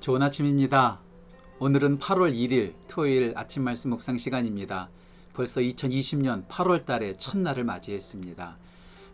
좋은 아침입니다. 오늘은 8월 1일 토요일 아침 말씀 묵상 시간입니다. 벌써 2020년 8월 달의 첫날을 맞이했습니다.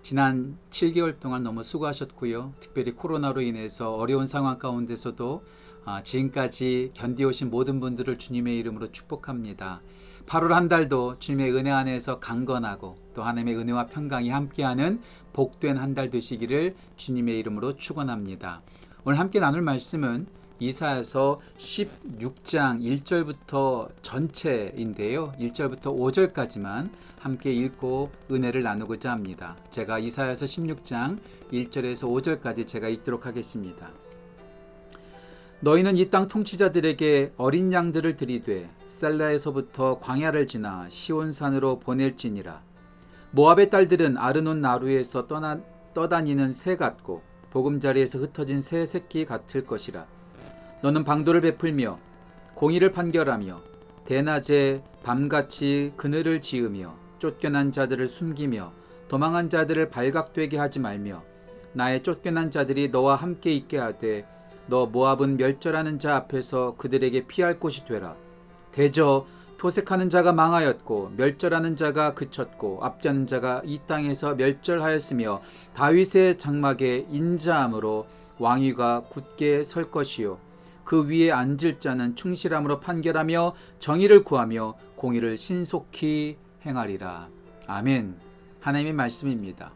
지난 7개월 동안 너무 수고하셨고요. 특별히 코로나로 인해서 어려운 상황 가운데서도 아, 지금까지 견디오신 모든 분들을 주님의 이름으로 축복합니다. 8월 한 달도 주님의 은혜 안에서 강건하고 또 하나님의 은혜와 평강이 함께하는 복된 한 달 되시기를 주님의 이름으로 축원합니다. 오늘 함께 나눌 말씀은 이사야서 16장 1절부터 전체인데요. 1절부터 5절까지만 함께 읽고 은혜를 나누고자 합니다. 제가 이사야서 16장 1절에서 5절까지 제가 읽도록 하겠습니다. 너희는 이 땅 통치자들에게 어린 양들을 들이되 셀라에서부터 광야를 지나 시온산으로 보낼지니라. 모압의 딸들은 아르논 나루에서 떠나, 떠다니는 새 같고 보금자리에서 흩어진 새 새끼 같을 것이라. 너는 방도를 베풀며 공의를 판결하며 대낮에 밤같이 그늘을 지으며 쫓겨난 자들을 숨기며 도망한 자들을 발각되게 하지 말며 나의 쫓겨난 자들이 너와 함께 있게 하되 너 모압은 멸절하는 자 앞에서 그들에게 피할 곳이 되라. 대저 토색하는 자가 망하였고 멸절하는 자가 그쳤고 앞자는 자가 이 땅에서 멸절하였으며 다윗의 장막에 인자함으로 왕위가 굳게 설 것이요 그 위에 앉을 자는 충실함으로 판결하며 정의를 구하며 공의를 신속히 행하리라. 아멘. 하나님의 말씀입니다.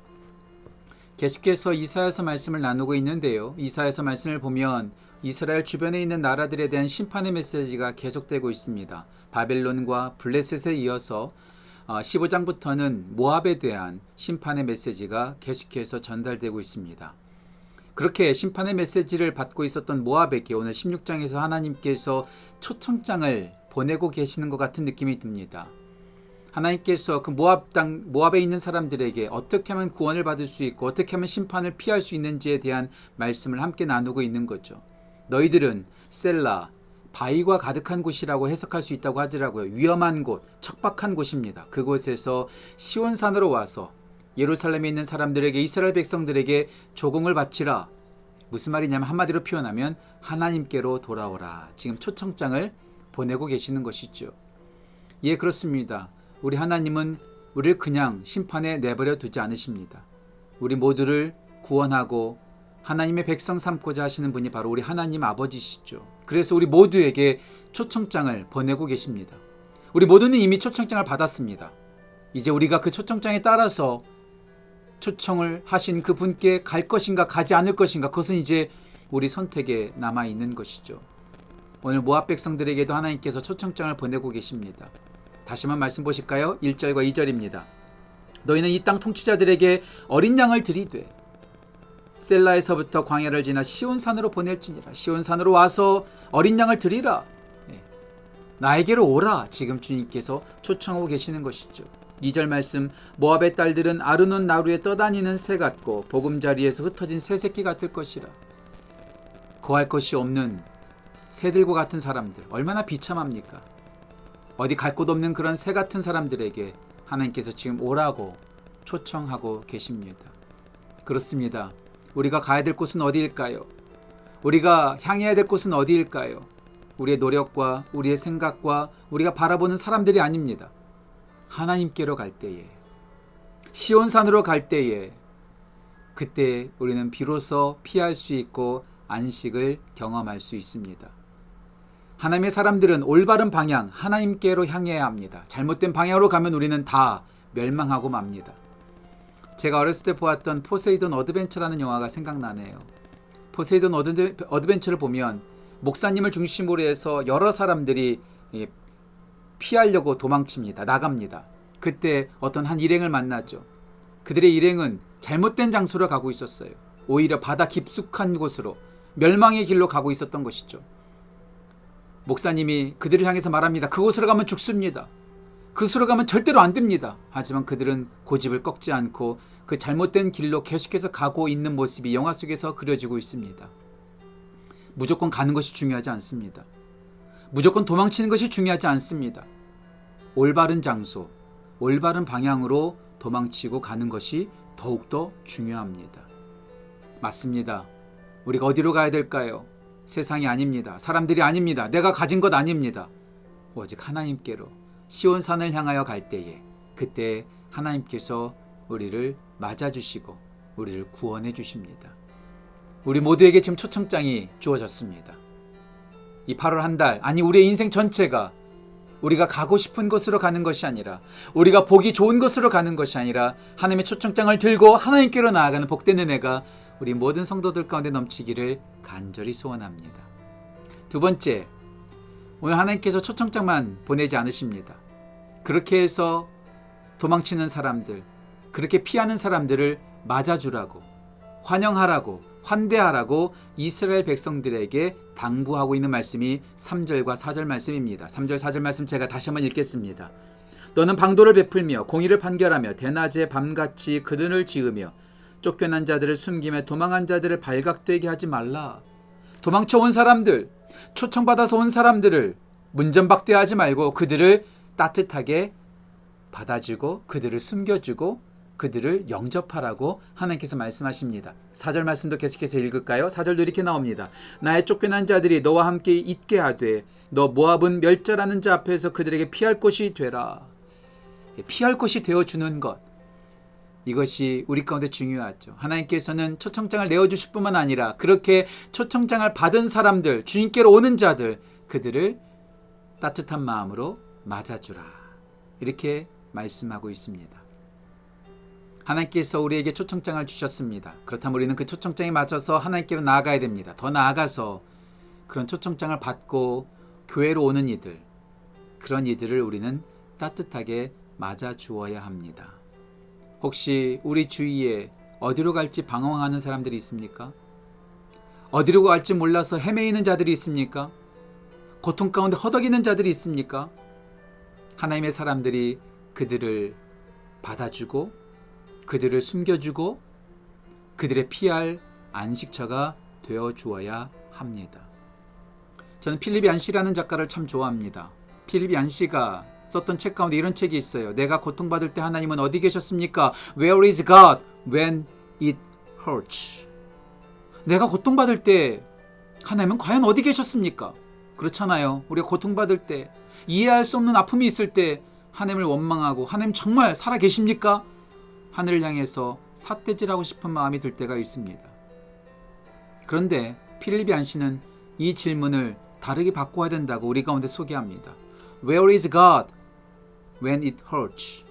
계속해서 이사야서 말씀을 나누고 있는데요. 이사야서 말씀을 보면 이스라엘 주변에 있는 나라들에 대한 심판의 메시지가 계속되고 있습니다. 바벨론과 블레셋에 이어서 15장부터는 모압에 대한 심판의 메시지가 계속해서 전달되고 있습니다. 그렇게 심판의 메시지를 받고 있었던 모압에게 오늘 16장에서 하나님께서 초청장을 보내고 계시는 것 같은 느낌이 듭니다. 하나님께서 그 모압 땅 모압에 있는 사람들에게 어떻게 하면 구원을 받을 수 있고 어떻게 하면 심판을 피할 수 있는지에 대한 말씀을 함께 나누고 있는 거죠. 너희들은 셀라 바위가 가득한 곳이라고 해석할 수 있다고 하더라고요. 위험한 곳, 척박한 곳입니다. 그곳에서 시온산으로 와서 예루살렘에 있는 사람들에게 이스라엘 백성들에게 조공을 바치라. 무슨 말이냐면 한마디로 표현하면 하나님께로 돌아오라. 지금 초청장을 보내고 계시는 것이죠. 예, 그렇습니다. 우리 하나님은 우리를 그냥 심판에 내버려 두지 않으십니다. 우리 모두를 구원하고 하나님의 백성 삼고자 하시는 분이 바로 우리 하나님 아버지시죠. 그래서 우리 모두에게 초청장을 보내고 계십니다. 우리 모두는 이미 초청장을 받았습니다. 이제 우리가 그 초청장에 따라서 초청을 하신 그 분께 갈 것인가 가지 않을 것인가 그것은 이제 우리 선택에 남아 있는 것이죠. 오늘 모압 백성들에게도 하나님께서 초청장을 보내고 계십니다. 다시 한번 말씀 보실까요? 1절과 2절입니다. 너희는 이 땅 통치자들에게 어린 양을 들이되 셀라에서부터 광야를 지나 시온산으로 보낼지니라. 시온산으로 와서 어린 양을 드리라. 네. 나에게로 오라. 지금 주님께서 초청하고 계시는 것이죠. 2절 말씀 모압의 딸들은 아르논 나루에 떠다니는 새 같고 보금자리에서 흩어진 새 새끼 같을 것이라. 거할 것이 없는 새들과 같은 사람들 얼마나 비참합니까? 어디 갈 곳 없는 그런 새 같은 사람들에게 하나님께서 지금 오라고 초청하고 계십니다. 그렇습니다. 우리가 가야 될 곳은 어디일까요? 우리가 향해야 될 곳은 어디일까요? 우리의 노력과 우리의 생각과 우리가 바라보는 사람들이 아닙니다. 하나님께로 갈 때에 시온산으로 갈 때에 그때 우리는 비로소 피할 수 있고 안식을 경험할 수 있습니다. 하나님의 사람들은 올바른 방향 하나님께로 향해야 합니다. 잘못된 방향으로 가면 우리는 다 멸망하고 맙니다. 제가 어렸을 때 보았던 포세이돈 어드벤처라는 영화가 생각나네요. 포세이돈 어드벤처를 보면 목사님을 중심으로 해서 여러 사람들이 피하려고 도망칩니다. 나갑니다. 그때 어떤 한 일행을 만나죠. 그들의 일행은 잘못된 장소로 가고 있었어요. 오히려 바다 깊숙한 곳으로 멸망의 길로 가고 있었던 것이죠. 목사님이 그들을 향해서 말합니다. 그곳으로 가면 죽습니다. 그곳으로 가면 절대로 안 됩니다. 하지만 그들은 고집을 꺾지 않고 그 잘못된 길로 계속해서 가고 있는 모습이 영화 속에서 그려지고 있습니다. 무조건 가는 것이 중요하지 않습니다. 무조건 도망치는 것이 중요하지 않습니다. 올바른 장소, 올바른 방향으로 도망치고 가는 것이 더욱더 중요합니다. 맞습니다. 우리가 어디로 가야 될까요? 세상이 아닙니다. 사람들이 아닙니다. 내가 가진 것 아닙니다. 오직 하나님께로 시온산을 향하여 갈 때에 그때 하나님께서 우리를 맞아주시고 우리를 구원해 주십니다. 우리 모두에게 지금 초청장이 주어졌습니다. 이 8월 한 달, 아니 우리의 인생 전체가 우리가 가고 싶은 곳으로 가는 것이 아니라 우리가 보기 좋은 곳으로 가는 것이 아니라 하나님의 초청장을 들고 하나님께로 나아가는 복된 은혜가 우리 모든 성도들 가운데 넘치기를 간절히 소원합니다. 두 번째, 오늘 하나님께서 초청장만 보내지 않으십니다. 그렇게 해서 도망치는 사람들, 그렇게 피하는 사람들을 맞아주라고, 환영하라고, 환대하라고 이스라엘 백성들에게 당부하고 있는 말씀이 3절과 4절 말씀입니다. 3절, 4절 말씀 제가 다시 한번 읽겠습니다. 너는 방도를 베풀며 공의를 판결하며 대낮에 밤같이 그들을 지으며 쫓겨난 자들을 숨기며 도망한 자들을 발각되게 하지 말라. 도망쳐 온 사람들, 초청받아서 온 사람들을 문전박대하지 말고 그들을 따뜻하게 받아주고 그들을 숨겨주고 그들을 영접하라고 하나님께서 말씀하십니다. 4절 말씀도 계속해서 읽을까요? 4절도 이렇게 나옵니다. 나의 쫓겨난 자들이 너와 함께 있게 하되 너 모압은 멸절하는 자 앞에서 그들에게 피할 곳이 되라. 피할 곳이 되어 주는 것. 이것이 우리 가운데 중요하죠. 하나님께서는 초청장을 내어 주실 뿐만 아니라 그렇게 초청장을 받은 사람들, 주님께로 오는 자들 그들을 따뜻한 마음으로 맞아주라. 이렇게 말씀하고 있습니다. 하나님께서 우리에게 초청장을 주셨습니다. 그렇다면 우리는 그 초청장에 맞춰서 하나님께로 나아가야 됩니다. 더 나아가서 그런 초청장을 받고 교회로 오는 이들, 그런 이들을 우리는 따뜻하게 맞아 주어야 합니다. 혹시 우리 주위에 어디로 갈지 방황하는 사람들이 있습니까? 어디로 갈지 몰라서 헤매이는 자들이 있습니까? 고통 가운데 허덕이는 자들이 있습니까? 하나님의 사람들이 그들을 받아주고 그들을 숨겨주고 그들의 피할 안식처가 되어 주어야 합니다. 저는 필립 얀시라는 작가를 참 좋아합니다. 필립 얀시가 썼던 책 가운데 이런 책이 있어요. 내가 고통받을 때 하나님은 어디 계셨습니까? Where is God when it hurts? 내가 고통받을 때 하나님은 과연 어디 계셨습니까? 그렇잖아요. 우리가 고통받을 때 이해할 수 없는 아픔이 있을 때 하나님을 원망하고 하나님 정말 살아 계십니까? 하늘을 향해서 삿대질하고 싶은 마음이 들 때가 있습니다. 그런데 필립이 안 씨는 이 질문을 다르게 바꿔야 된다고 우리 가운데 소개합니다. Where is God when it hurts?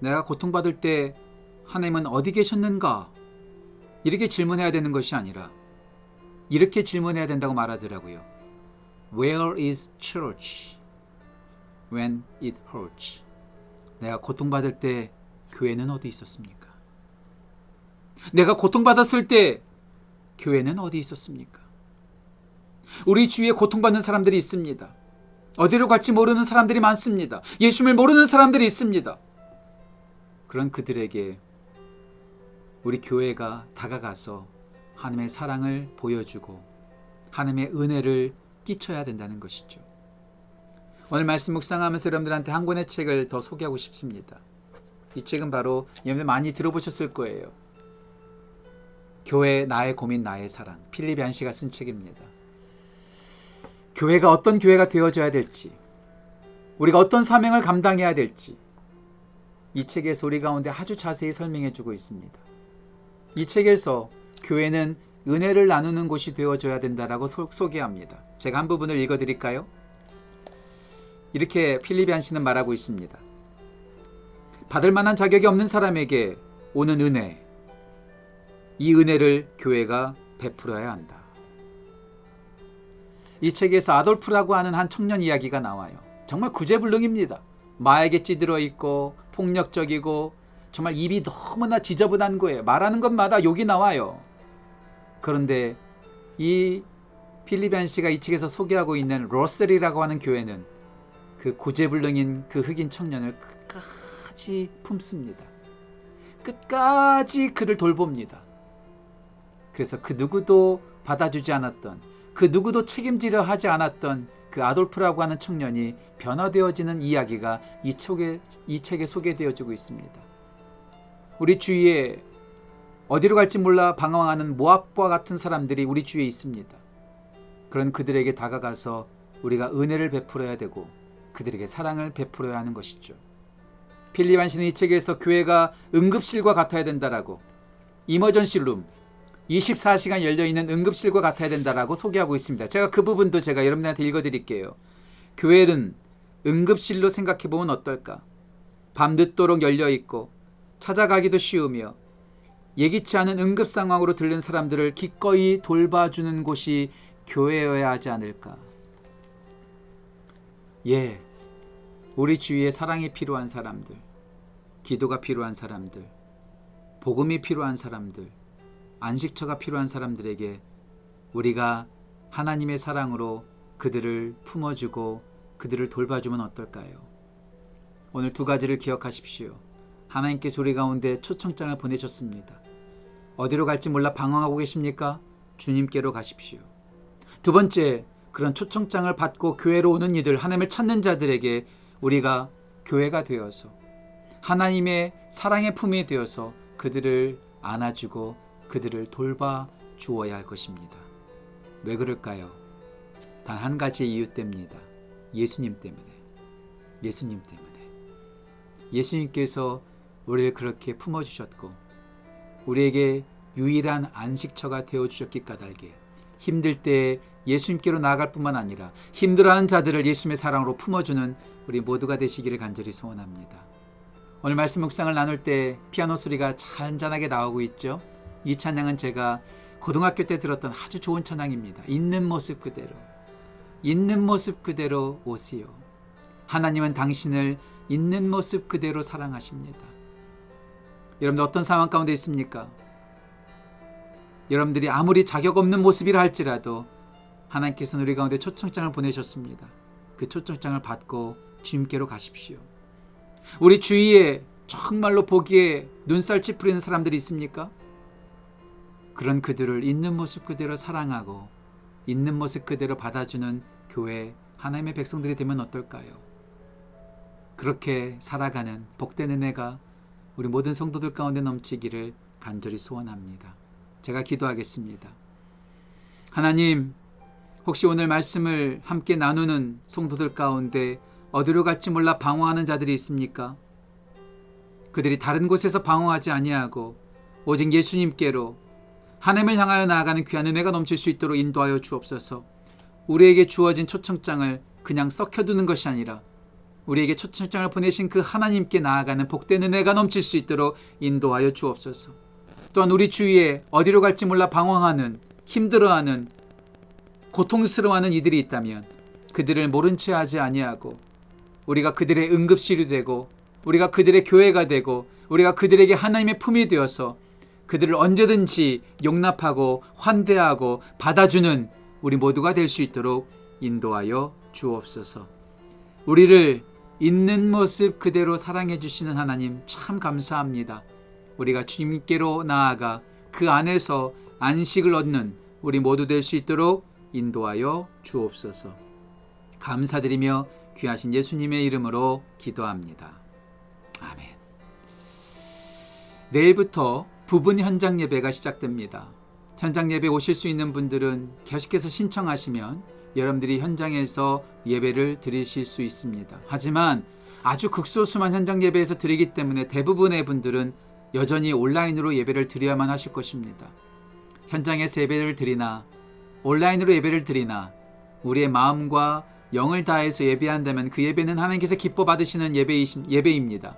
내가 고통받을 때 하나님은 어디 계셨는가? 이렇게 질문해야 되는 것이 아니라 이렇게 질문해야 된다고 말하더라고요. Where is church when it hurts? 내가 고통받을 때 교회는 어디 있었습니까? 내가 고통받았을 때 교회는 어디 있었습니까? 우리 주위에 고통받는 사람들이 있습니다. 어디로 갈지 모르는 사람들이 많습니다. 예수를 모르는 사람들이 있습니다. 그런 그들에게 우리 교회가 다가가서 하나님의 사랑을 보여주고 하나님의 은혜를 끼쳐야 된다는 것이죠. 오늘 말씀 묵상하면서 여러분들한테 한 권의 책을 더 소개하고 싶습니다. 이 책은 바로 여러분들 많이 들어보셨을 거예요. 교회 나의 고민 나의 사랑 필립 얀 씨가 쓴 책입니다. 교회가 어떤 교회가 되어져야 될지 우리가 어떤 사명을 감당해야 될지 이 책에서 우리 가운데 아주 자세히 설명해 주고 있습니다. 이 책에서 교회는 은혜를 나누는 곳이 되어져야 된다라고 소, 개합니다 제가 한 부분을 읽어 드릴까요? 이렇게 필립 얀 씨는 말하고 있습니다. 받을 만한 자격이 없는 사람에게 오는 은혜, 이 은혜를 교회가 베풀어야 한다. 이 책에서 아돌프라고 하는 한 청년 이야기가 나와요. 정말 구제불능입니다. 마에게 찌들어 있고 폭력적이고 정말 입이 너무나 지저분한 거예요. 말하는 것마다 욕이 나와요. 그런데 이 필리벤 씨가 이 책에서 소개하고 있는 로셀이라고 하는 교회는 그 구제불능인 그 흑인 청년을 끝까지 품습니다. 끝까지 그를 돌봅니다. 그래서 그 누구도 받아주지 않았던, 그 누구도 책임지려 하지 않았던 그 아돌프라고 하는 청년이 변화되어지는 이야기가 이 책에, 이 책에 소개되어지고 있습니다. 우리 주위에 어디로 갈지 몰라 방황하는 모압과 같은 사람들이 우리 주위에 있습니다. 그런 그들에게 다가가서 우리가 은혜를 베풀어야 되고 그들에게 사랑을 베풀어야 하는 것이죠. 필리반 씨는 이 책에서 교회가 응급실과 같아야 된다라고 이머전시 룸 24시간 열려 있는 응급실과 같아야 된다라고 소개하고 있습니다. 제가 그 부분도 제가 여러분들한테 읽어 드릴게요. 교회는 응급실로 생각해 보면 어떨까? 밤늦도록 열려 있고 찾아가기도 쉬우며 예기치 않은 응급 상황으로 들른 사람들을 기꺼이 돌봐주는 곳이 교회여야 하지 않을까? 예, 우리 주위에 사랑이 필요한 사람들, 기도가 필요한 사람들, 복음이 필요한 사람들, 안식처가 필요한 사람들에게 우리가 하나님의 사랑으로 그들을 품어주고 그들을 돌봐주면 어떨까요? 오늘 두 가지를 기억하십시오. 하나님께서 우리 가운데 초청장을 보내셨습니다. 어디로 갈지 몰라 방황하고 계십니까? 주님께로 가십시오. 두 번째, 그런 초청장을 받고 교회로 오는 이들, 하나님을 찾는 자들에게 우리가 교회가 되어서 하나님의 사랑의 품이 되어서 그들을 안아주고 그들을 돌봐 주어야 할 것입니다. 왜 그럴까요? 단 한 가지 이유 때문이다. 예수님 때문에. 예수님 때문에. 예수님께서 우리를 그렇게 품어주셨고, 우리에게 유일한 안식처가 되어주셨기 까닭에 힘들 때 예수님께로 나아갈 뿐만 아니라 힘들어하는 자들을 예수님의 사랑으로 품어주는 우리 모두가 되시기를 간절히 소원합니다. 오늘 말씀 묵상을 나눌 때 피아노 소리가 잔잔하게 나오고 있죠. 이 찬양은 제가 고등학교 때 들었던 아주 좋은 찬양입니다. 있는 모습 그대로. 있는 모습 그대로 오세요. 하나님은 당신을 있는 모습 그대로 사랑하십니다. 여러분들 어떤 상황 가운데 있습니까? 여러분들이 아무리 자격 없는 모습이라 할지라도 하나님께서는 우리 가운데 초청장을 보내셨습니다. 그 초청장을 받고 주님께로 가십시오. 우리 주위에 정말로 보기에 눈살 찌푸리는 사람들이 있습니까? 그런 그들을 있는 모습 그대로 사랑하고 있는 모습 그대로 받아주는 교회 하나님의 백성들이 되면 어떨까요? 그렇게 살아가는 복된 은혜가 우리 모든 성도들 가운데 넘치기를 간절히 소원합니다. 제가 기도하겠습니다. 하나님, 혹시 오늘 말씀을 함께 나누는 성도들 가운데 어디로 갈지 몰라 방황하는 자들이 있습니까? 그들이 다른 곳에서 방황하지 아니하고 오직 예수님께로 하나님을 향하여 나아가는 귀한 은혜가 넘칠 수 있도록 인도하여 주옵소서. 우리에게 주어진 초청장을 그냥 썩혀두는 것이 아니라 우리에게 초청장을 보내신 그 하나님께 나아가는 복된 은혜가 넘칠 수 있도록 인도하여 주옵소서. 또한 우리 주위에 어디로 갈지 몰라 방황하는 힘들어하는 고통스러워하는 이들이 있다면 그들을 모른 채 하지 아니하고 우리가 그들의 응급실이 되고 우리가 그들의 교회가 되고 우리가 그들에게 하나님의 품이 되어서 그들을 언제든지 용납하고 환대하고 받아주는 우리 모두가 될 수 있도록 인도하여 주옵소서. 우리를 있는 모습 그대로 사랑해 주시는 하나님 참 감사합니다. 우리가 주님께로 나아가 그 안에서 안식을 얻는 우리 모두 될 수 있도록 인도하여 주옵소서. 감사드리며 귀하신 예수님의 이름으로 기도합니다. 아멘. 내일부터 부분 현장 예배가 시작됩니다. 현장 예배 오실 수 있는 분들은 계속해서 신청하시면 여러분들이 현장에서 예배를 드리실 수 있습니다. 하지만 아주 극소수만 현장 예배에서 드리기 때문에 대부분의 분들은 여전히 온라인으로 예배를 드려야만 하실 것입니다. 현장에서 예배를 드리나 온라인으로 예배를 드리나 우리의 마음과 영을 다해서 예배한다면 그 예배는 하나님께서 기뻐 받으시는 예배입니다.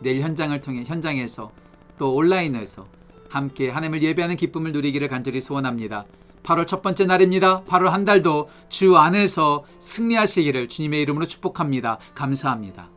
내일 현장을 통해 현장에서 또 온라인에서 함께 하나님을 예배하는 기쁨을 누리기를 간절히 소원합니다. 8월 첫 번째 날입니다. 8월 한 달도 주 안에서 승리하시기를 주님의 이름으로 축복합니다. 감사합니다.